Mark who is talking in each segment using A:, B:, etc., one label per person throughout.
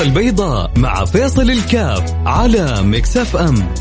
A: البيضاء مع فيصل الكاف على مكسف أم.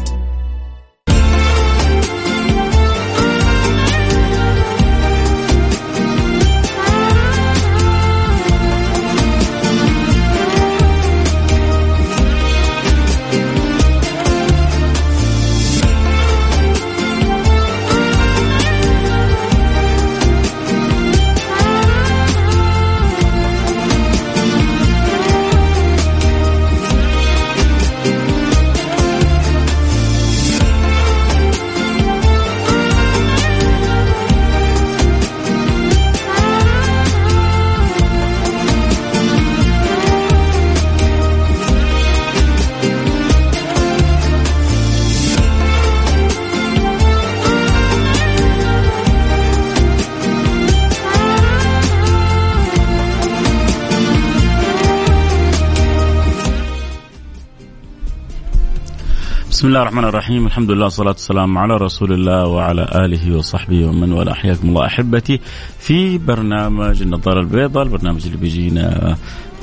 B: بسم الله الرحمن الرحيم. الحمد لله والصلاة والسلام على رسول الله وعلى آله وصحبه ومن والاه. حياكم الله أحبتي في برنامج النظارة البيضاء البرنامج اللي بيجينا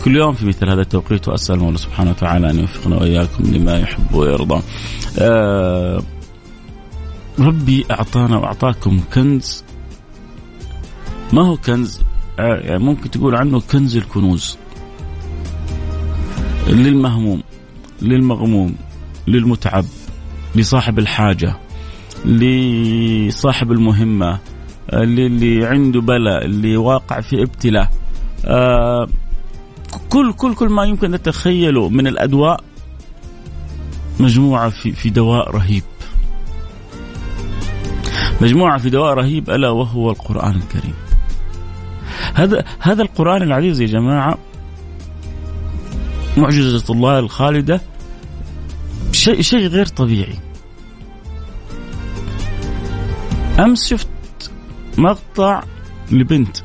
B: كل يوم في مثل هذا التوقيت. وأسأل الله سبحانه وتعالى أن يوفقنا وإياكم لما يحب ويرضى. آه ربي أعطانا وأعطاكم كنز. ما هو كنز؟ آه يعني ممكن تقول عنه كنز الكنوز. للمهموم للمغموم للمتعب لصاحب الحاجة لصاحب المهمة للي عنده بلاء اللي واقع في ابتلاء. آه كل كل كل ما يمكن نتخيله من الأدواء مجموعة في في دواء رهيب. مجموعة في دواء رهيب ألا وهو القرآن الكريم. هذا هذا القرآن العزيز يا جماعة معجزة الله الخالدة شيء شيء غير طبيعي. أمس شفت مقطع لبنت.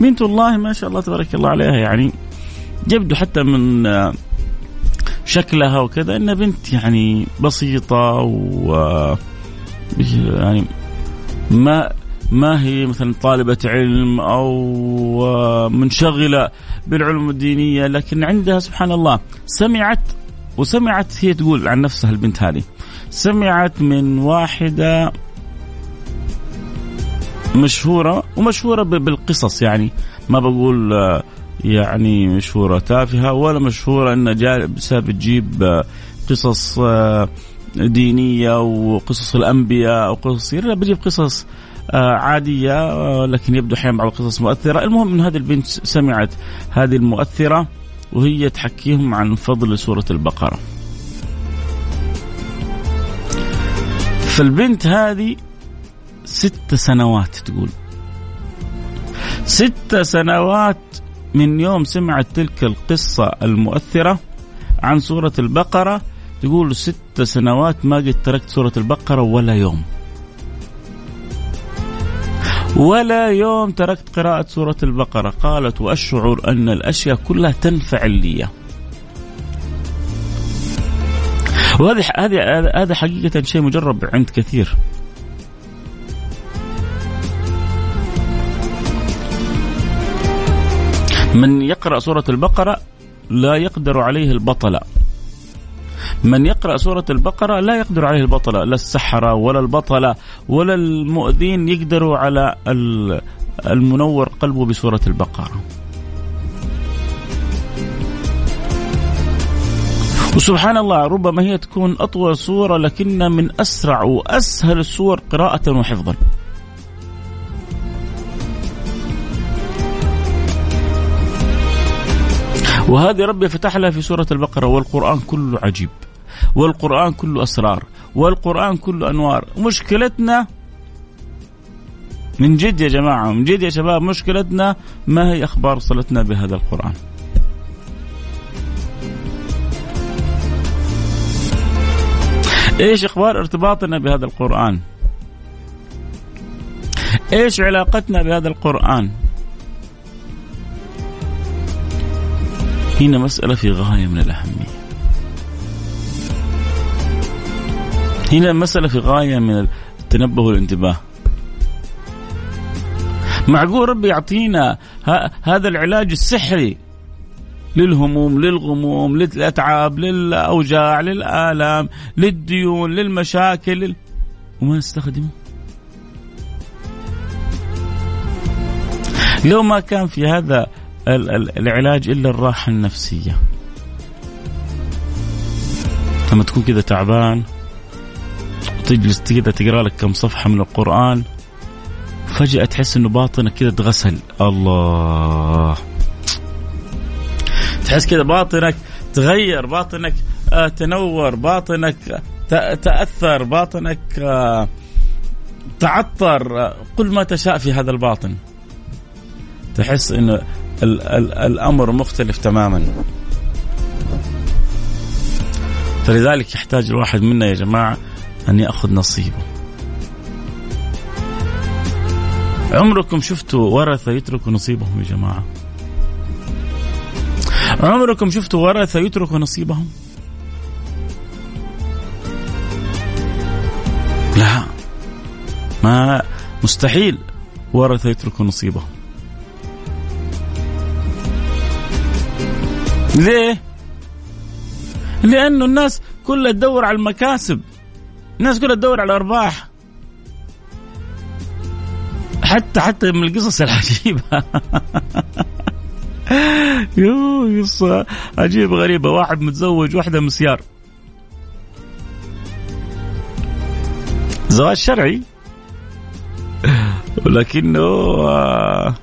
B: بنت والله ما شاء الله تبارك الله عليها يعني يبدو حتى من شكلها وكذا إنها بنت يعني بسيطة و يعني ما ما هي مثلا طالبة علم أو منشغلة بالعلوم الدينية لكن عندها سبحان الله سمعت وسمعت هي تقول عن نفسها البنت هذه. سمعت من واحدة مشهورة ومشهورة بالقصص يعني. ما بقول يعني مشهورة تافهة ولا مشهورة أن جالسة بتجيب قصص دينية وقصص الأنبياء أو قصص لا بتجيب قصص عادية لكن يبدو أحيانا بعض القصص مؤثرة. المهم أن هذه البنت سمعت هذه المؤثرة. وهي تحكيهم عن فضل سورة البقرة. فالبنت هذه ست سنوات تقول. ست سنوات من يوم سمعت تلك القصة المؤثرة عن سورة البقرة تقول ست سنوات ما قد تركت سورة البقرة ولا يوم. ولا يوم تركت قراءة سورة البقرة. قالت وأشعر أن الأشياء كلها تنفعل لي. وهذه هذه هذا حقيقة شيء مجرب عند كثير. من يقرأ سورة البقرة لا يقدر عليه البطلة من يقرأ سورة البقرة لا يقدر عليه البطلة لا السحرة ولا البطلة ولا المؤذين يقدروا على المنور قلبه بسورة البقرة. وسبحان الله ربما هي تكون أطول سورة لكنها من أسرع وأسهل السور قراءة وحفظا. وهذه ربي فتح لها في سورة البقرة والقرآن كله عجيب والقرآن كله أسرار والقرآن كله أنوار. مشكلتنا من جد يا جماعة من جد يا شباب مشكلتنا ما هي أخبار صلتنا بهذا القرآن. إيش إخبار ارتباطنا بهذا القرآن؟ إيش علاقتنا بهذا القرآن؟ هنا مسألة في غاية من الأهمية. هنا مسألة في غاية من التنبه والانتباه. معقول ربي يعطينا هذا العلاج السحري للهموم للغموم للأتعاب للأوجاع للآلام للديون للمشاكل لل... وما نستخدمه؟ لو ما كان في هذا العلاج إلا الراحة النفسية. لما تكون كذا تعبان تجلس كذا تقرأ لك كم صفحة من القرآن فجأة تحس إنه باطنك كذا تغسل الله. تحس كذا باطنك تغير باطنك آه تنور باطنك تأثر باطنك آه تعطر. آه قل ما تشاء في هذا الباطن. تحس إنه ال ال الأمر مختلف تماما. فلذلك يحتاج الواحد منا يا جماعة أن يأخذ نصيبه. عمركم شفتوا ورثة يتركوا نصيبهم يا جماعة؟ عمركم شفتوا ورثة يتركوا نصيبهم؟ لا ما مستحيل ورثة يتركوا نصيبهم. ليه؟ لأنه الناس كلها تدور على المكاسب. الناس كلها تدور على الأرباح. حتى حتى من القصص العجيبة. يو قصة عجيبة غريبة. واحد متزوج واحدة مسيار زواج شرعي. ولكنه آه،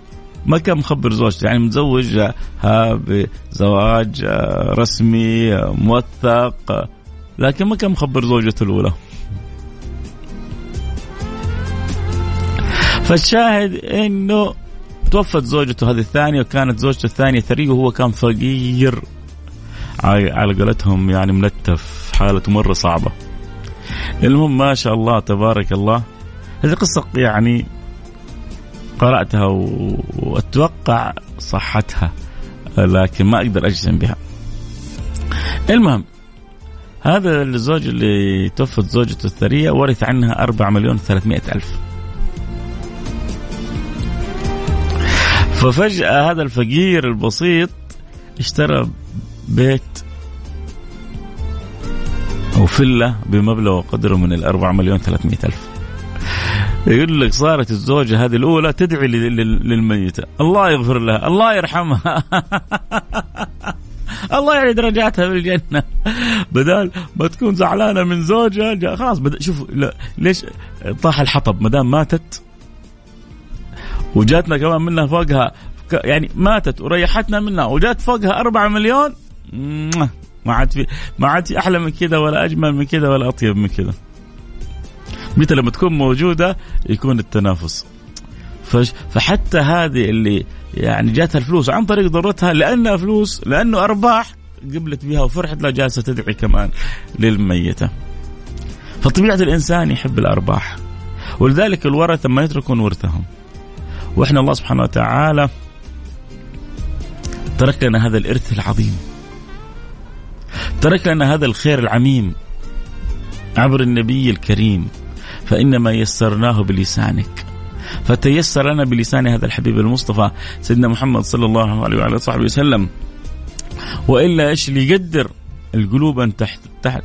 B: ما كان مخبر زوجته. يعني متزوج بزواج آه، رسمي آه، موثق لكن ما كان مخبر زوجته الأولى. فالشاهد إنه توفت زوجته هذه الثانية وكانت زوجته الثانية ثرية وهو كان فقير. على قولتهم يعني ملتف حالته مرة صعبة. المهم ما شاء الله تبارك الله. هذه قصة يعني قرأتها وأتوقع صحتها لكن ما أقدر أجزم بها. المهم هذا الزوج اللي توفت زوجته الثرية ورث عنها أربع مليون ثلاثمائة ألف. ففجأة هذا الفقير البسيط اشترى بيت أو فلة بمبلغ وقدره من الأربع مليون ثلاثمائة ألف. يقول لك صارت الزوجة هذه الأولى تدعي للميتة. الله يغفر لها. الله يرحمها. الله يعلي درجاتها في الجنة. بدال ما تكون زعلانة من زوجها خلاص شوف ليش طاح الحطب؟ ما دام ماتت وجاتنا كمان منها فوقها يعني ماتت وريحتنا منها وجات فوقها أربعة مليون ما عاد في ما عاد في أحلى من كذا ولا أجمل من كذا ولا أطيب من كذا. متى لما تكون موجودة يكون التنافس فحتى هذه اللي يعني جاتها الفلوس عن طريق ضرتها لأنها فلوس لأنه أرباح قبلت بها وفرحت لها جالسة تدعي كمان للميتة. فطبيعة الإنسان يحب الأرباح ولذلك الورثة ما يتركون ورثهم. وإحنا الله سبحانه وتعالى ترك لنا هذا الإرث العظيم. ترك لنا هذا الخير العميم عبر النبي الكريم فإنما يسرناه بلسانك فتيسر لنا بلسان هذا الحبيب المصطفى سيدنا محمد صلى الله عليه وعلى صحبه وسلم وإلا إيش اللي يقدر القلوب أن تحت تحت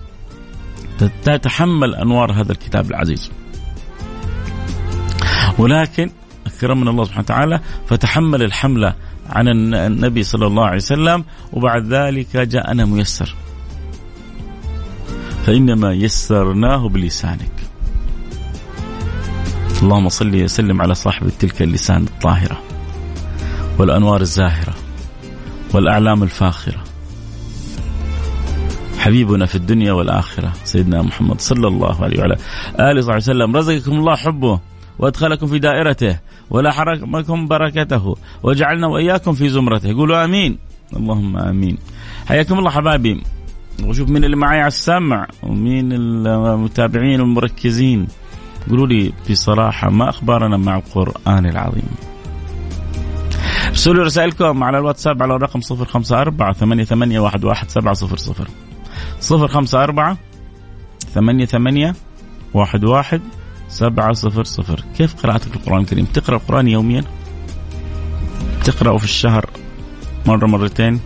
B: تتحمل أنوار هذا الكتاب العزيز. ولكن أكرمنا الله سبحانه وتعالى فتحمل الحملة عن النبي صلى الله عليه وسلم وبعد ذلك جاءنا ميسر. فإنما يسرناه بلسانك. اللهم صل وسلم على صاحب تلك اللسان الطاهرة والأنوار الزاهرة والأعلام الفاخرة. حبيبنا في الدنيا والآخرة سيدنا محمد صلى الله عليه وعلى آله وصحبه وسلم. رزقكم الله حبه وأدخلكم في دائرته ولا حرمكم بركته وجعلنا وإياكم في زمرته. قولوا آمين. اللهم آمين. حياكم الله حبايبي. وشوف مين اللي معي على السمع ومين المتابعين المركزين قولوا لي بصراحة ما أخبارنا مع القرآن العظيم. ارسلوا رسائلكم على الواتساب على الرقم 054 ثمانية ثمانية واحد واحد سبعة صفر صفر. صفر خمسة أربعة ثمانية ثمانية واحد واحد سبعة صفر صفر. كيف قراءتك للقرآن الكريم؟ تقرأ القرآن يوميا؟ تقرأه في الشهر؟ مرة مرتين؟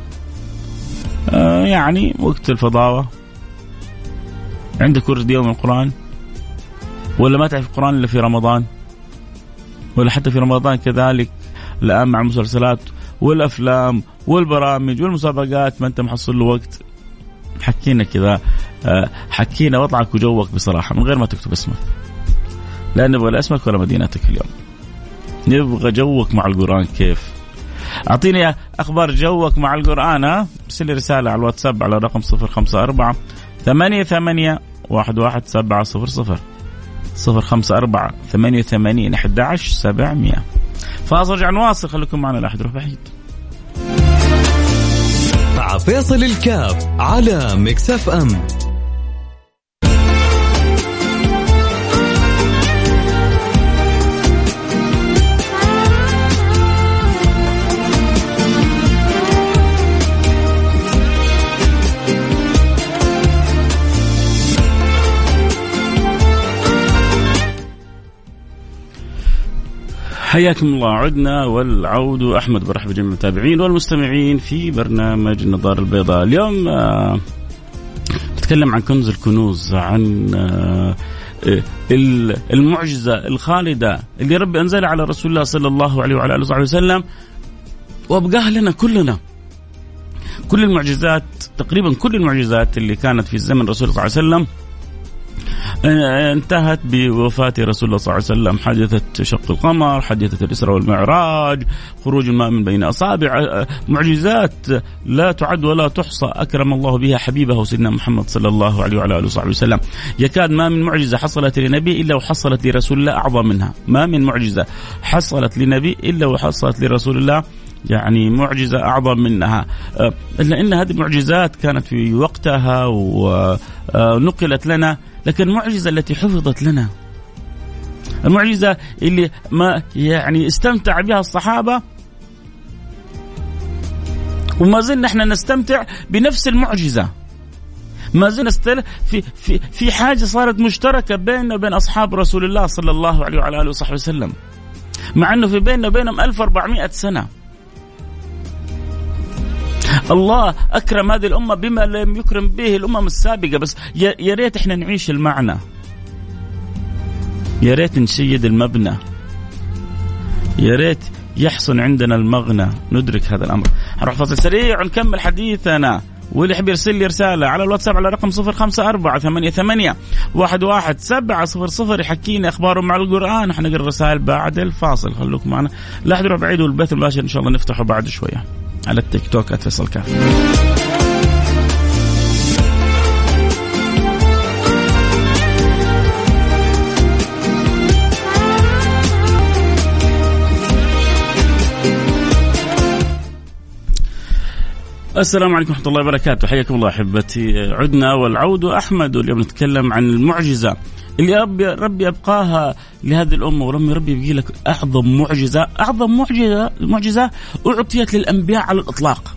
B: آه يعني وقت الفضاوة. عندك ورد يوم القرآن؟ ولا ما تعرف القرآن إلا في رمضان؟ ولا حتى في رمضان كذلك الآن مع المسلسلات والأفلام والبرامج والمسابقات ما أنت محصل له وقت. حكينا كذا آه، حكينا وضعك وجوك بصراحة من غير ما تكتب اسمك. لا نبغى لا اسمك ولا مدينتك اليوم. نبغى جوك مع القرآن كيف؟ أعطيني أخبار جوك مع القرآن ها؟ لي رسالة على الواتساب على رقم 054 ثمانية ثمانية واحد واحد سبعة صفر صفر. صفر خمسة أربعة ثمانية ثمانين أحد عشر سبعمية. فاصل رجع نواصل خليكم معنا لا أحد يروح بعيد.
A: مع فيصل الكاف على Mix FM.
B: حياكم الله عدنا والعود. أحمد برحب بجميع المتابعين والمستمعين في برنامج النظاره البيضاء اليوم آه، نتكلم عن كنز الكنوز عن آه، المعجزة الخالدة اللي ربي انزلها على رسول الله صلى الله عليه وعلى آله وصحبه وسلم وابقاها لنا كلنا. كل المعجزات تقريبا كل المعجزات اللي كانت في زمن الرسول صلى الله عليه وسلم انتهت بوفاة رسول الله صلى الله عليه وسلم. حادثة شق القمر حادثة الإسراء والمعراج خروج الماء من بين أصابع. معجزات لا تعد ولا تحصى. أكرم الله بها حبيبه سيدنا محمد صلى الله عليه وعلى آله وصحبه وسلم. يكاد ما من معجزة حصلت لنبي إلا وحصلت لرسول الله أعظم منها. ما من معجزة حصلت لنبي إلا وحصلت لرسول الله يعني معجزة أعظم منها. إلا أن هذه المعجزات كانت في وقتها ونقلت لنا لكن المعجزة التي حفظت لنا المعجزة اللي ما يعني استمتع بها الصحابة وما زلنا إحنا نستمتع بنفس المعجزة. ما زلنا في في في حاجة صارت مشتركة بيننا وبين أصحاب رسول الله صلى الله عليه وعلى آله وصحبه وسلم. مع أنه في بيننا وبينهم 1400 سنة. الله أكرم هذه الأمة بما لم يكرم به الأمم السابقة. بس يا ريت إحنا نعيش المعنى. يا ريت نشيد المبنى. يا ريت يحصل عندنا المغنى. ندرك هذا الأمر. نروح فاصل سريع ونكمل حديثنا. واللي يحب يرسل لي رسالة على الواتساب على رقم صفر خمسة أربعة ثمانية ثمانية واحد واحد سبعة صفر صفر يحكيني أخباره مع القرآن. حنقرأ الرسائل بعد الفاصل. خلوكم معنا. لا أحد يروح بعيد والبث المباشر إن شاء الله نفتحه بعد شوية. على التيك توك @فيصل كاف السلام عليكم ورحمة الله وبركاته. حياكم الله أحبتي. عدنا والعود أحمد. واليوم نتكلم عن المعجزة. اللي ربي ربي ابقاها لهذه الأمة وربي ربي يبقي لك أعظم معجزة. أعظم معجزة معجزة أعطيت للأنبياء على الإطلاق.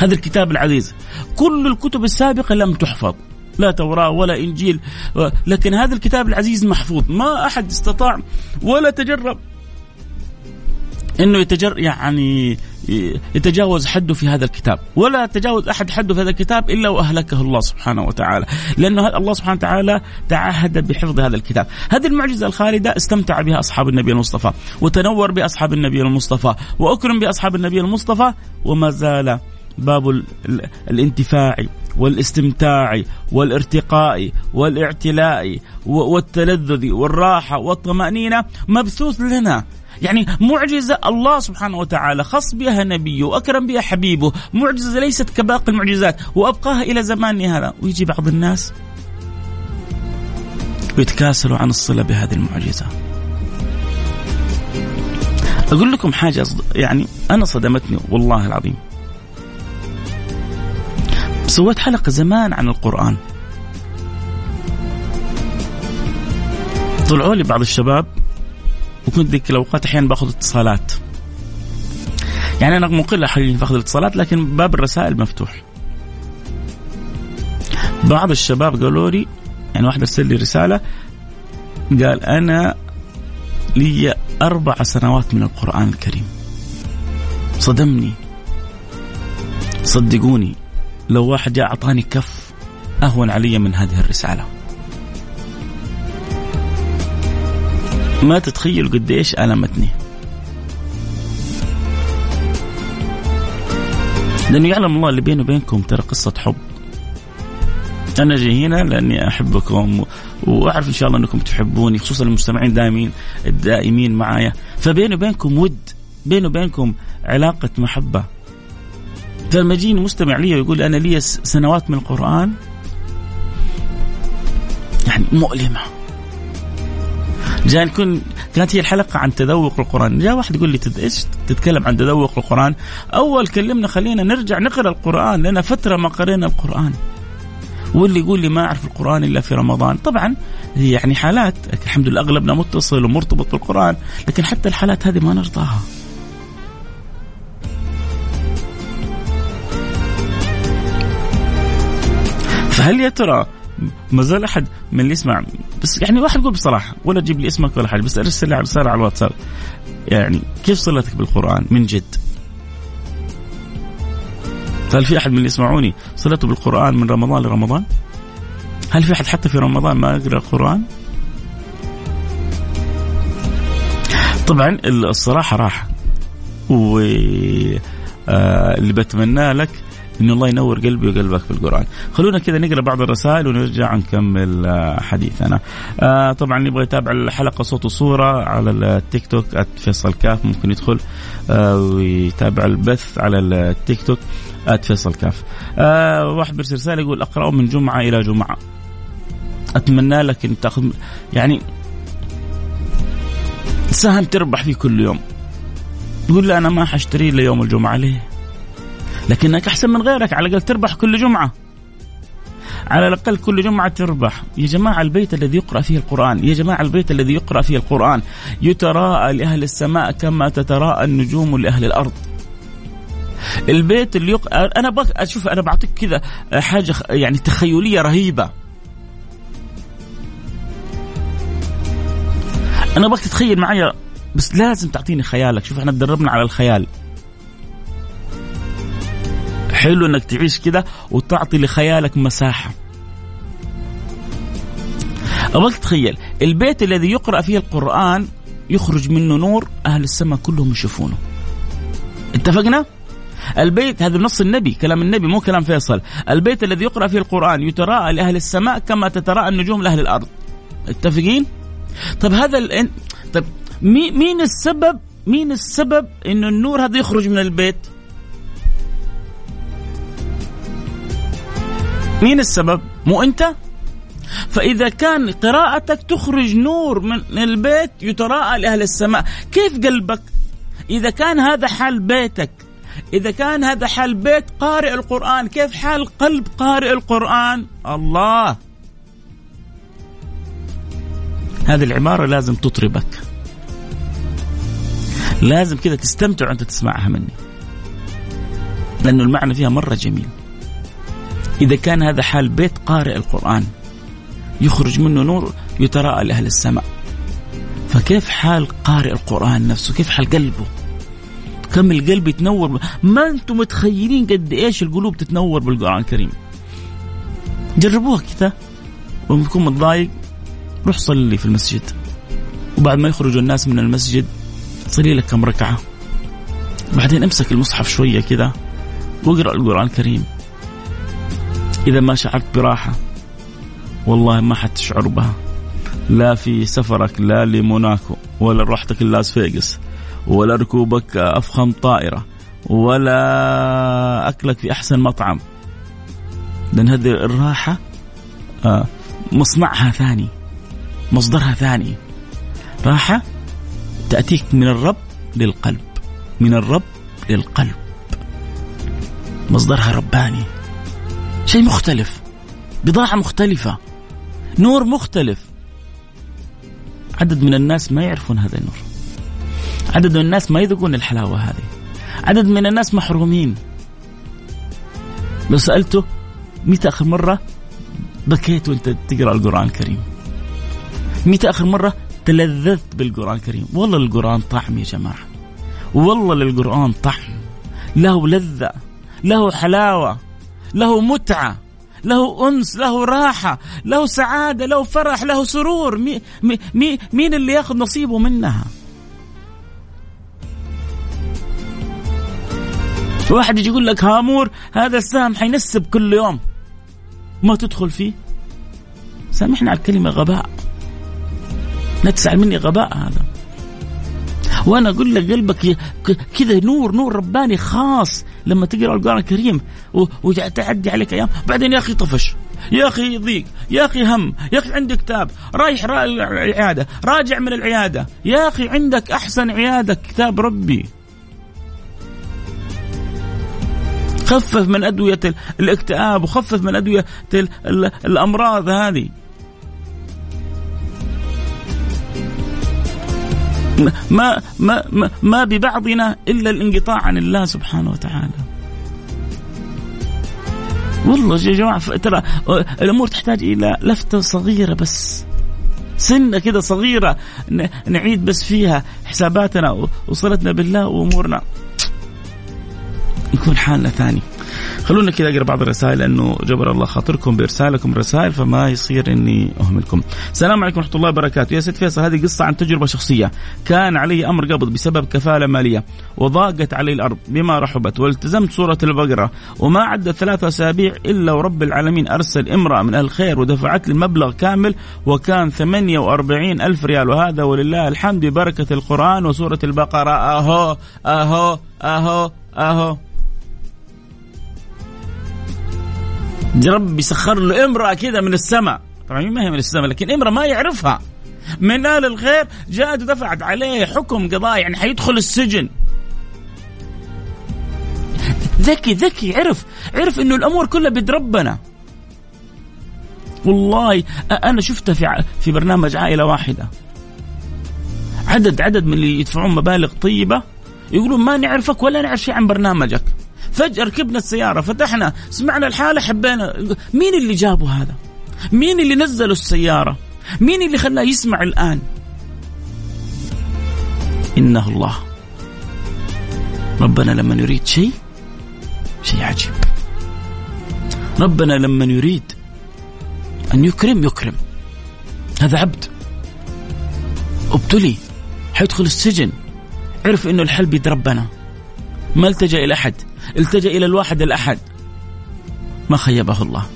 B: هذا الكتاب العزيز. كل الكتب السابقة لم تحفظ. لا توراة ولا إنجيل لكن هذا الكتاب العزيز محفوظ. ما أحد استطاع ولا تجرب إنه يتجر يعني يتجاوز حده في هذا الكتاب. ولا تجاوز أحد حده في هذا الكتاب إلا وأهلكه الله سبحانه وتعالى. لأنه الله سبحانه وتعالى تعهد بحفظ هذا الكتاب. هذه المعجزة الخالدة استمتع بها أصحاب النبي المصطفى. وتنور بأصحاب النبي المصطفى. وأكرم بأصحاب النبي المصطفى. وما زال باب الانتفاع والاستمتاع والارتقاء والإعتلاء والتلذذ والراحة والطمأنينة مبثوث لنا. يعني معجزة الله سبحانه وتعالى. خص بها نبيه وأكرم بها حبيبه. معجزة ليست كباقي المعجزات. وأبقاها إلى زماننا هذا. ويجي بعض الناس ويتكاسلوا عن الصلة بهذه المعجزة. أقول لكم حاجة يعني أنا صدمتني والله العظيم. سويت حلقة زمان عن القرآن. طلعوا لي بعض الشباب وكنت ذيك الأوقات أحيانا باخذ اتصالات. يعني أنا مقل حقيقة باخذ الاتصالات لكن باب الرسائل مفتوح. بعض الشباب قالوا لي يعني واحد أرسل لي رسالة قال أنا لي أربع سنوات من القرآن الكريم. صدمني. صدقوني لو واحد جاء أعطاني كف أهون علي من هذه الرسالة. ما تتخيل قديش ألمتني. لأنه يعلم الله اللي بيني وبينكم ترى قصة حب. أنا جاي هنا لأني أحبكم وأعرف إن شاء الله أنكم تحبوني خصوصا المستمعين دائمين الدائمين معايا. فبيني وبينكم ود بيني وبينكم علاقة محبة. فلما يجيني مستمع لي ويقول أنا لي سنوات من القرآن. يعني مؤلمة. جاء نكون كانت هي الحلقة عن تذوق القرآن. جاء واحد يقول لي تد... إيش تتكلم عن تذوق القرآن؟ أول كلمنا خلينا نرجع نقرأ القرآن لنا فترة ما قرينا القرآن. واللي يقول لي ما أعرف القرآن إلا في رمضان. طبعا يعني حالات الحمد لله أغلبنا متصل ومرتبط بالقرآن لكن حتى الحالات هذه ما نرضاها. فهل يا ترى ما زال أحد من اللي يسمع بس يعني واحد يقول بصراحة ولا تجيب لي اسمك ولا حاجة بس أرسل لي رساله على الواتساب يعني كيف صلتك بالقرآن من جد؟ هل في أحد من اللي يسمعوني صلته بالقرآن من رمضان لرمضان؟ هل في أحد حتى في رمضان ما يقرأ القرآن؟ طبعا الصراحه راحه و آه اللي بتمناه لك إن الله ينور قلبي وقلبك بالقرآن. خلونا كذا نقرأ بعض الرسائل ونرجع نكمل آه، حديثنا. آه طبعا اللي يبغى يتابع الحلقة صوت وصورة على التيك توك @فيصل كاف ممكن يدخل آه ويتابع البث على التيك توك @فيصل كاف. آه واحد بيرسل رسالة يقول اقراه من جمعة إلى جمعة. أتمنى لك إن تأخذ يعني سهم تربح فيه كل يوم. يقول لي أنا ما حاشتريه ليوم الجمعة ليه؟ لكنك أحسن من غيرك. على الأقل تربح كل جمعة. على الأقل كل جمعة تربح. يا جماعة البيت الذي يقرأ فيه القرآن. يا جماعة البيت الذي يقرأ فيه القرآن. يتراءى لأهل السماء كما تتراءى النجوم لأهل الأرض. البيت اللي يق... أنا بك أشوف أنا بعطيك كذا حاجة يعني تخيلية رهيبة. أنا بك تتخيل معي بس لازم تعطيني خيالك. شوف إحنا تدربنا على الخيال. حلو إنك تعيش كده وتعطي لخيالك مساحة. أبغاك تتخيل البيت الذي يقرأ فيه القرآن يخرج منه نور أهل السماء كلهم يشوفونه. اتفقنا؟ البيت هذا نص النبي كلام النبي مو كلام فيصل. البيت الذي يقرأ فيه القرآن يتراءى لأهل السماء كما تتراءى النجوم لأهل الأرض. اتفقين طيب هذا ال... طيب مين السبب مين السبب إنه النور هذا يخرج من البيت؟ مين السبب؟ مو انت؟ فإذا كان قراءتك تخرج نور من البيت يتراءى لأهل السماء كيف قلبك؟ إذا كان هذا حال بيتك إذا كان هذا حال بيت قارئ القرآن كيف حال قلب قارئ القرآن الله هذه العبارة لازم تطربك لازم كذا تستمتع وأنت تسمعها مني لأنه المعنى فيها مرة جميل إذا كان هذا حال بيت قارئ القرآن يخرج منه نور يتراءى لأهل السماء. فكيف حال قارئ القرآن نفسه؟ كيف حال قلبه؟ كم القلب يتنور؟ ما أنتم متخيلين قد إيش القلوب تتنور بالقرآن الكريم. جربوها كذا لما تكون متضايق روح صلي في المسجد. وبعد ما يخرجوا الناس من المسجد صلي لك كم ركعة. بعدين امسك المصحف شوية كذا واقرأ القرآن الكريم. إذا ما شعرت براحة والله ما حتشعر بها. لا في سفرك لا لموناكو ولا رحتك لاس فيغاس ولا ركوبك أفخم طائرة ولا أكلك في أحسن مطعم. لأن هذه الراحة آه، مصنعها ثاني مصدرها ثاني. راحة تأتيك من الرب للقلب من الرب للقلب. مصدرها رباني. شيء مختلف بضاعة مختلفة نور مختلف. عدد من الناس ما يعرفون هذا النور. عدد من الناس ما يذوقون الحلاوة هذه. عدد من الناس محرومين. لو سألته متى آخر مرة بكيت وأنت تقرأ القرآن الكريم؟ متى آخر مرة تلذذت بالقرآن الكريم؟ والله القرآن طعم يا جماعة. والله للقرآن طعم. له لذة له حلاوة. له متعة له أنس له راحة له سعادة له فرح له سرور. مي مي مين اللي ياخذ نصيبه منها؟ واحد يجي يقول لك هامور هذا السهم حينسب كل يوم. ما تدخل فيه. سامحنا على الكلمة غباء. لا تسأل مني غباء هذا. وأنا أقول لك قلبك كذا نور نور رباني خاص. لما تقرأ القرآن الكريم وتعدي عليك أيام بعدين يا أخي طفش يا أخي ضيق يا أخي هم يا أخي عندك كتاب رايح العيادة راجع من العيادة يا أخي عندك أحسن عيادة كتاب ربي. خفف من أدوية الاكتئاب وخفف من أدوية الأمراض هذه. ما ما ما, ما ببعضنا إلا الانقطاع عن الله سبحانه وتعالى. والله يا جماعة ترى الأمور تحتاج إلى لفتة صغيرة بس سنة كده صغيرة نعيد بس فيها حساباتنا وصلتنا بالله وأمورنا يكون حالنا ثاني. خلونا كذا أقرأ بعض الرسائل لأنه جبر الله خاطركم بإرسالكم رسائل فما يصير إني أهملكم. السلام عليكم ورحمة الله وبركاته، يا سيد فيصل هذه قصة عن تجربة شخصية، كان علي أمر قبض بسبب كفالة مالية وضاقت علي الأرض بما رحبت والتزمت سوره البقرة وما عدت ثلاثة أسابيع إلا ورب العالمين أرسل امرأة من الخير ودفعت لي المبلغ كامل وكان 48 ألف ريال. وهذا ولله الحمد ببركة القرآن وسورة البقرة. أهو أهو أهو أهو. رب يسخر له امرأة كذا من السماء. طبعا ما هي من السماء لكن امرأة ما يعرفها. من آل الخير جاءت ودفعت عليه حكم قضاء يعني حيدخل السجن. ذكي ذكي عرف عرف إنه الأمور كلها بيد ربنا. والله أنا شفتها في في برنامج عائلة واحدة. عدد عدد من اللي يدفعون مبالغ طيبة يقولون ما نعرفك ولا نعرف شيء عن برنامجك. فجأة ركبنا السيارة فتحنا سمعنا الحالة حبينا مين اللي جابه هذا؟ مين اللي نزلوا السيارة؟ مين اللي خلاه يسمع الآن؟ إنه الله. ربنا لما يريد شيء شيء عجيب. ربنا لما يريد أن يكرم يكرم. هذا عبد. ابتلي. حيدخل السجن. عرف إنه الحل بيد ربنا. ما التجأ إلى أحد. التجأ إلى الواحد الأحد. ما خيبه الله.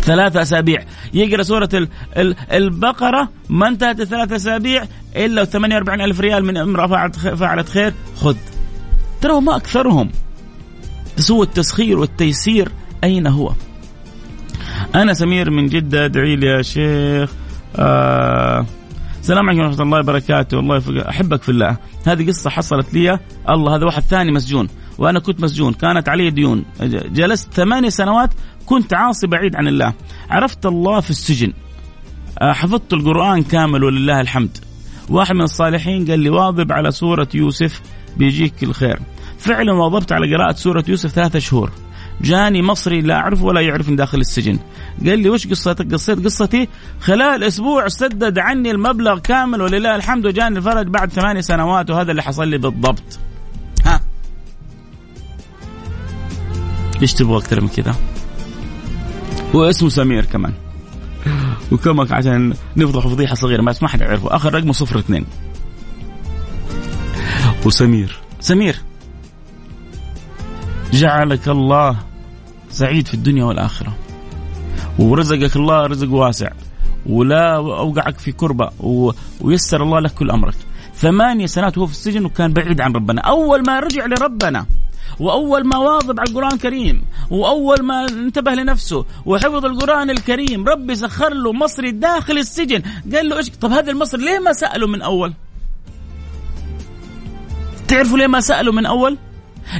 B: ثلاث أسابيع. يقرأ سورة البقرة. ما انتهت الثلاث أسابيع إلا 48 ألف ريال من امرأة فعلت خير. خذ. ترى ما أكثرهم. سوى التسخير والتيسير. أين هو؟ أنا سمير من جدة. ادعي لي يا شيخ. آه السلام عليكم ورحمة الله وبركاته. والله أحبك في الله. هذه قصة حصلت لي. الله هذا واحد ثاني مسجون. وأنا كنت مسجون. كانت علي ديون. جلست ثمانية سنوات. كنت عاصي بعيد عن الله. عرفت الله في السجن. آه، حفظت القرآن كامل ولله الحمد. واحد من الصالحين قال لي واظب على سورة يوسف بيجيك الخير. فعلا واظبت على قراءة سورة يوسف ثلاثة شهور. جاني مصري لا أعرفه ولا يعرفني داخل السجن. قال لي وش قصتك؟ قصيت قصتي خلال أسبوع سدد عني المبلغ كامل ولله الحمد وجاني الفرج بعد ثمانية سنوات وهذا اللي حصل لي بالضبط. ها؟ إيش تبغى أكثر من كذا؟ واسمه سمير كمان. وكمك عشان نفضح فضيحة صغيرة بس ما حد يعرفه. آخر رقمه صفر اثنين. وسمير. سمير. جعلك الله سعيد في الدنيا والآخرة. ورزقك الله رزق واسع. ولا أوقعك في كربة. ويسر الله لك كل أمرك. ثمانية سنوات وهو في السجن وكان بعيد عن ربنا. أول ما رجع لربنا وأول ما واظب على القرآن الكريم وأول ما انتبه لنفسه وحفظ القرآن الكريم ربي سخر له مصري داخل السجن. قال له إيش؟ طب هذا المصري ليه ما سأله من أول؟ تعرفوا ليه ما سأله من أول؟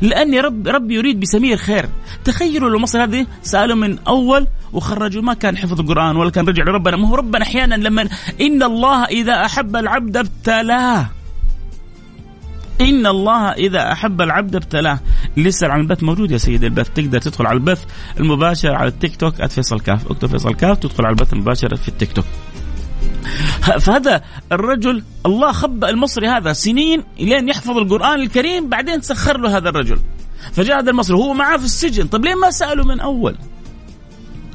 B: لأني رب ربي يريد بسمير خير تخيلوا لو مصر هذه سألوا من أول وخرجوا ما كان حفظ القرآن ولا كان رجع لربنا. ما هو ربنا أحيانا لما إن الله إذا أحب العبد ابتلاه. إن الله إذا أحب العبد ابتلاه. يسأل عن البث موجود يا سيدي البث. تقدر تدخل على البث المباشر على التيك توك @فيصل كاف. اكتب فيصل كاف تدخل على البث المباشر في التيك توك. فهذا الرجل الله خبأ المصري هذا سنين لين يحفظ القرآن الكريم بعدين سخر له هذا الرجل. فجاء هذا المصري هو معاه في السجن. طب ليه ما سأله من أول؟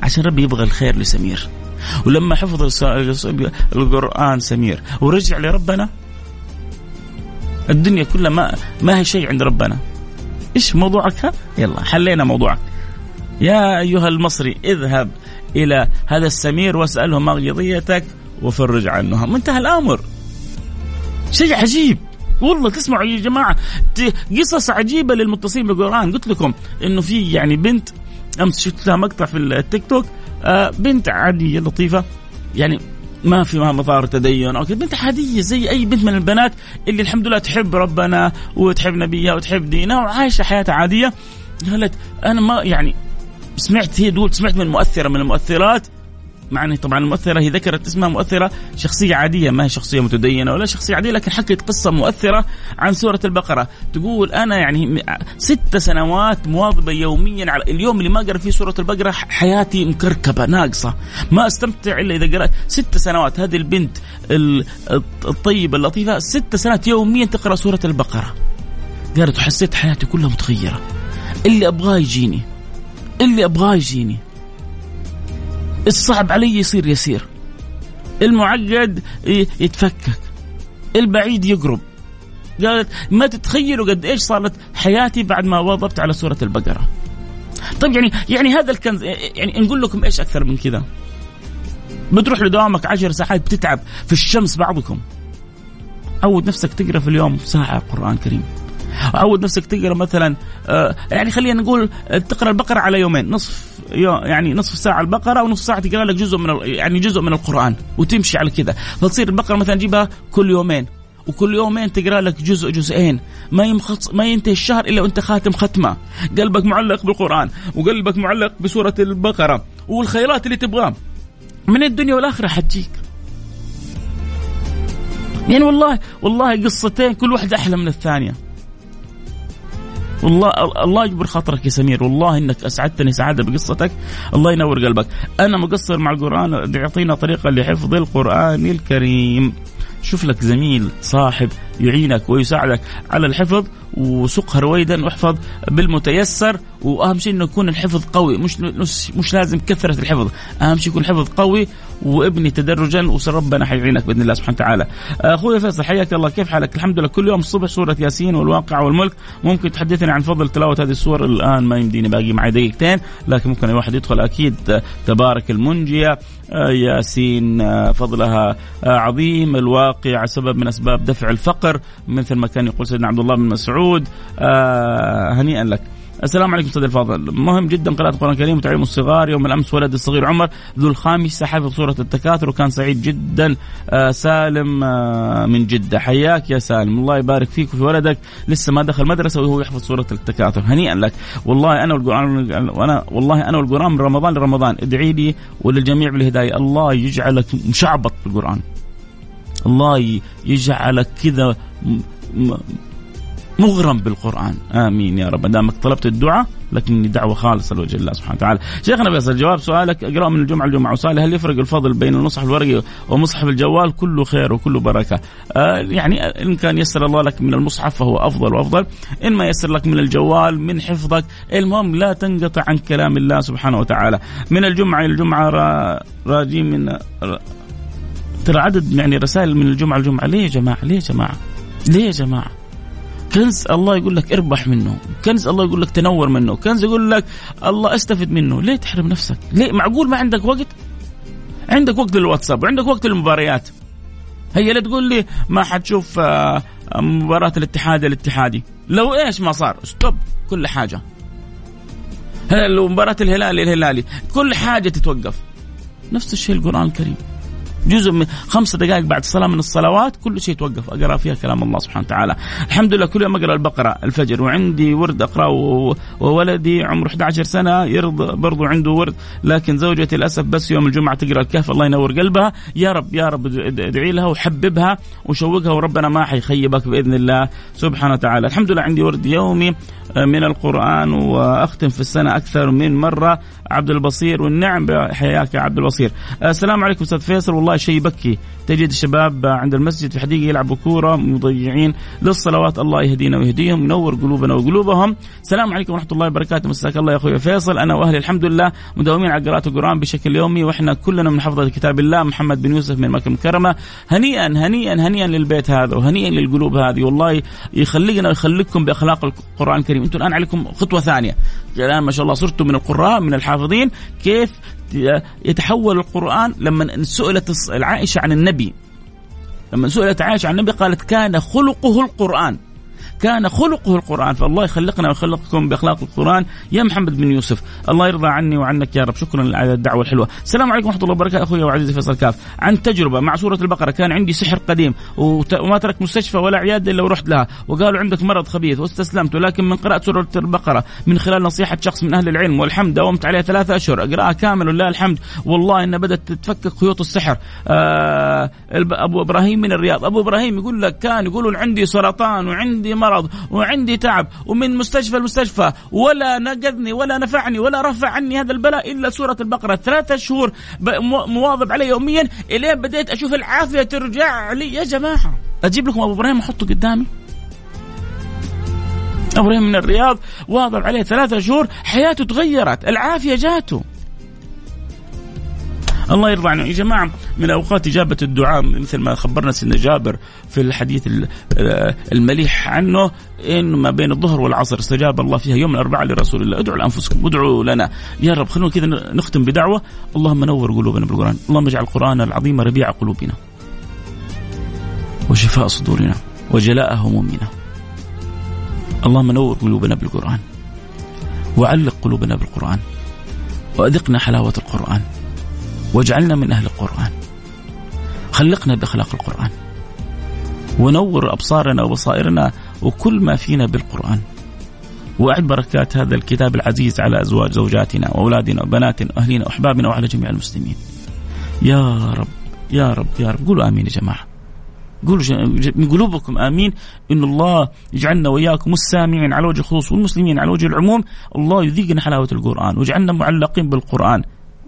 B: عشان ربي يبغى الخير لسمير. ولما حفظ القرآن سمير ورجع لربنا الدنيا كلها ما ما هي شيء عند ربنا. إيش موضوعك يلا حلينا موضوعك. يا أيها المصري اذهب إلى هذا السمير واسأله ما قضيتك. وفرج عنها. منتهى الأمر. شيء عجيب. والله تسمعوا يا جماعة قصص عجيبة للمتصلين بالقران قلت لكم إنه في يعني بنت أمس شفت لها مقطع في التيك توك آه بنت عادية لطيفة. يعني ما في مظاهر تدين أو بنت عادية زي أي بنت من البنات اللي الحمد لله تحب ربنا وتحب نبيها وتحب دينها وعايشة حياتها عادية. قالت أنا ما يعني سمعت هي تقول سمعت من مؤثرة من المؤثرات. مع ان طبعا المؤثره هي ذكرت اسمها مؤثرة شخصية عادية ما هي شخصية متدينة ولا شخصية عادية لكن حكت قصة مؤثرة عن سورة البقرة. تقول أنا يعني ست سنوات مواظبة يوميا على اليوم اللي ما قرأ فيه سورة البقرة حياتي مكركبة ناقصة. ما استمتع إلا إذا قرأت ست سنوات. هذه البنت الطيبة اللطيفة ست سنوات يوميا تقرأ سورة البقرة. قالت وحسيت حياتي كلها متغيرة. اللي أبغاه يجيني. اللي أبغاه يجيني. الصعب علي يصير يسير. المعقد يتفكك. البعيد يقرب. قالت ما تتخيلوا قد إيش صارت حياتي بعد ما واظبت على سورة البقرة. طيب يعني يعني هذا الكنز يعني نقول لكم إيش أكثر من كذا. بتروح لدوامك عشر ساعات بتتعب في الشمس بعضكم. عود نفسك تقرأ في اليوم ساعة قرآن كريم. عود نفسك تقرأ مثلا آه، يعني خلينا نقول تقرأ البقرة على يومين نصف. يعني نصف ساعة البقرة ونصف ساعة تقرأ لك جزء من يعني جزء من القرآن وتمشي على كذا. فتصير البقرة مثلا تجيبها كل يومين وكل يومين تقرأ لك جزء جزئين. ما يمخص ما ينتهي الشهر إلا وأنت خاتم ختمة. قلبك معلق بالقرآن وقلبك معلق بسورة البقرة والخيرات اللي تبغاه من الدنيا والآخرة حتجيك. يعني والله والله قصتين كل واحدة أحلى من الثانية. والله الله يجبر خاطرك يا سمير. والله إنك أسعدتني سعادة بقصتك. الله ينور قلبك. أنا مقصر مع القرآن. يعطينا طريقة لحفظ القرآن الكريم. شوف لك زميل صاحب يعينك ويساعدك على الحفظ وسقها رويدا واحفظ بالمتيسر. وأهم شيء إنه يكون الحفظ قوي. مش مش لازم كثرة الحفظ. أهم شيء يكون الحفظ قوي وابني تدرجا وربنا حيعينك بإذن الله سبحانه وتعالى. أخوي فيصل حياك الله. كيف حالك؟ الحمد لله. كل يوم الصبح سورة ياسين والواقع والملك. ممكن تحدثني عن فضل تلاوة هذه السور؟ الآن ما يمديني باقي معي دقيقتين لكن ممكن أي واحد يدخل. أكيد تبارك المنجية ياسين فضلها عظيم. الواقع سبب من أسباب دفع الفقر. مثل ما كان يقول سيدنا عبد الله بن مسعود هنيئا لك. السلام عليكم أستاذ الفاضل. مهم جدا قراءة القرآن الكريم وتعليم الصغار. يوم الأمس ولد الصغير عمر ذو الخامسة حفظ سورة التكاثر وكان سعيد جدا آه سالم آه من جدة. حياك يا سالم. الله يبارك فيك وفي ولدك. لسه ما دخل مدرسة وهو يحفظ سورة التكاثر. هنيئا لك. والله أنا والقرآن وأنا والله أنا والقرآن من رمضان لرمضان. ادعي لي وللجميع بالهداية. الله يجعلك مشعبط بالقرآن. الله يجعلك كذا مغرم بالقرآن. آمين يا رب. دامك طلبت الدعاء لكن دعوة خالصة لوجه الله سبحانه وتعالى. شيخنا فيصل جواب سؤالك. اقرأ من الجمعة الجمعة وسؤال هل يفرق الفضل بين المصحف الورقي ومصحف الجوال كله خير وكله بركة. آه يعني إن كان يسر الله لك من المصحف فهو أفضل وأفضل. إن ما يسر لك من الجوال من حفظك المهم لا تنقطع عن كلام الله سبحانه وتعالى. من الجمعة إلى الجمعة راجين من ترى عدد يعني رسائل من الجمعة الجمعة ليه يا جماعة؟ ليه يا جماعة؟ ليه يا جماعة؟ كنز الله يقول لك اربح منه. كنز الله يقول لك تنور منه. كنز يقول لك الله استفد منه. ليه تحرم نفسك؟ ليه معقول ما عندك وقت؟ عندك وقت للواتساب وعندك وقت للمباريات. هي لا تقول لي ما حتشوف آه، مباراة الاتحاد الاتحادي. لو إيش ما صار؟ ستوب كل حاجة. لو مباراة الهلال الهلالي كل حاجة تتوقف. نفس الشيء القرآن الكريم. جزء من خمس دقائق بعد صلاه من الصلوات كل شيء توقف. أقرأ فيها كلام الله سبحانه وتعالى. الحمد لله كل يوم أقرأ البقرة الفجر وعندي ورد أقرأه وولدي عمره 11 سنة يرضى برضو عنده ورد لكن زوجتي للأسف بس يوم الجمعة تقرأ الكهف الله ينور قلبها. يا رب يا رب ادعي لها وحببها وشوقها وربنا ما حيخيبك بإذن الله سبحانه وتعالى. الحمد لله عندي ورد يومي من القرآن وأختم في السنة أكثر من مرة. عبد البصير والنعم بحياك يا عبد البصير. السلام عليكم أستاذ فيصل والله شيء يبكي. تجد الشباب عند المسجد في حديقه يلعبوا كوره مضيعين للصلوات. الله يهدينا ويهديهم ينور قلوبنا وقلوبهم. السلام عليكم ورحمة الله وبركاته. مساك الله يا أخوي فيصل. أنا وأهلي الحمد لله مداومين على قراءة القرآن بشكل يومي وإحنا كلنا من حفظة كتاب الله محمد بن يوسف من مكة المكرمة. هنيئا هنيئا هنيئا للبيت هذا وهنيئا للقلوب هذه. والله يخلينا ويخليكم بأخلاق القرآن الكريم. أنتم الآن عليكم خطوة ثانية. الان ما شاء الله صرتم من القراء من الحافظين. كيف يتحول القرآن لما سئلت عائشة عن النبي لما سئلت عائشة عن النبي قالت كان خلقه القرآن. كان خلقه القرآن. فالله يخلقنا ويخلقكم بأخلاق القرآن. يا محمد بن يوسف الله يرضى عني وعنك يا رب. شكرا على الدعوة الحلوة. السلام عليكم ورحمة الله وبركاته. أخوي وعزيزي فيصل كاف عن تجربة مع سورة البقرة. كان عندي سحر قديم وما ترك مستشفى ولا عيادة إلا ورحت لها. وقالوا عندك مرض خبيث واستسلمت ولكن من قراءة سورة البقرة من خلال نصيحة شخص من أهل العلم والحمد داومت عليها ثلاثة أشهر. أقرأها كامل ولله الحمد. والله إن بدأت تتفكك خيوط السحر. آه أبو إبراهيم من الرياض. أبو إبراهيم يقول لك كان يقولون عندي سرطان وعندي مرض. وعندي عندي تعب ومن مستشفى لمستشفى ولا نقذني ولا نفعني ولا رفع عني هذا البلاء إلا سورة البقرة. ثلاثة شهور مواظب عليه يوميا إلين بديت أشوف العافية ترجع لي. يا جماعة أجيب لكم أبو إبراهيم أحطه قدامي؟ إبراهيم من الرياض واظب عليه ثلاثة شهور حياته تغيرت العافية جاته. الله يرضى عنه. يا جماعة من أوقات إجابة الدعاء مثل ما خبرنا سيدنا جابر في الحديث المليح عنه إنه ما بين الظهر والعصر استجاب الله فيها يوم الأربعاء لرسول الله. ادعوا لأنفسكم ادعوا لنا. يا رب خلونا كذا نختم بدعوة. اللهم نور قلوبنا بالقرآن. اللهم اجعل القرآن العظيم ربيع قلوبنا وشفاء صدورنا وجلاء همومنا. اللهم نور قلوبنا بالقرآن وعلق قلوبنا بالقرآن وأذقنا حلاوة القرآن. واجعلنا من أهل القرآن. خلقنا بأخلاق القرآن. ونور أبصارنا وبصائرنا وكل ما فينا بالقرآن. وأعد بركات هذا الكتاب العزيز على أزواج زوجاتنا وأولادنا وبناتنا وأهلنا وأحبابنا وعلى جميع المسلمين. يا رب يا رب يا رب. قولوا آمين يا جماعة. قولوا من قلوبكم آمين. إن الله يجعلنا وإياكم السامعين على وجه الخصوص والمسلمين على وجه العموم. الله يذيقنا حلاوة القرآن واجعلنا معلقين بالقرآن.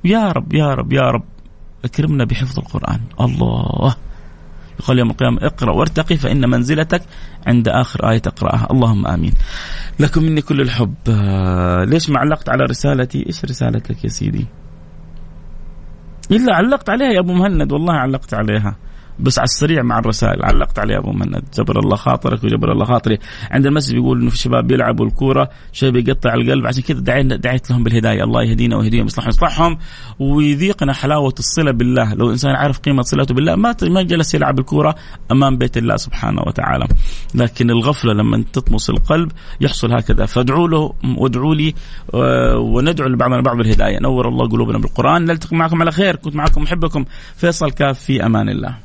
B: يا رب يا رب يا رب أكرمنا بحفظ القرآن. الله. يقول يوم القيامة اقرأ وارتقي فإن منزلتك عند آخر آية تقرأها. اللهم آمين. لكم مني كل الحب. ليش ما علقت على رسالتي؟ إيش رسالتك يا سيدي؟ إلا علقت عليها يا أبو مهند والله علقت عليها. بس على السريع مع الرسائل. علقت عليه أبو مهند. جبر الله خاطرك وجبر الله خاطري. عند المسجد بيقول إنه في شباب بيلعبوا الكورة شيء بيقطع القلب. عشان كذا دعيت دعيت لهم بالهداية. الله يهدينا ويهديهم يصلحهم يصلحهم. ويذيقنا حلاوة الصلة بالله. لو إنسان عرف قيمة صلته بالله ما ما جلس يلعب الكورة أمام بيت الله سبحانه وتعالى. لكن الغفلة لما تطمس القلب يحصل هكذا. فادعوا له وادعوا لي آه، وندعو لبعضنا بعض بالهداية. نور الله قلوبنا بالقرآن. نلتقي معكم على خير. كنت معكم محبكم فيصل كاف في أمان الله.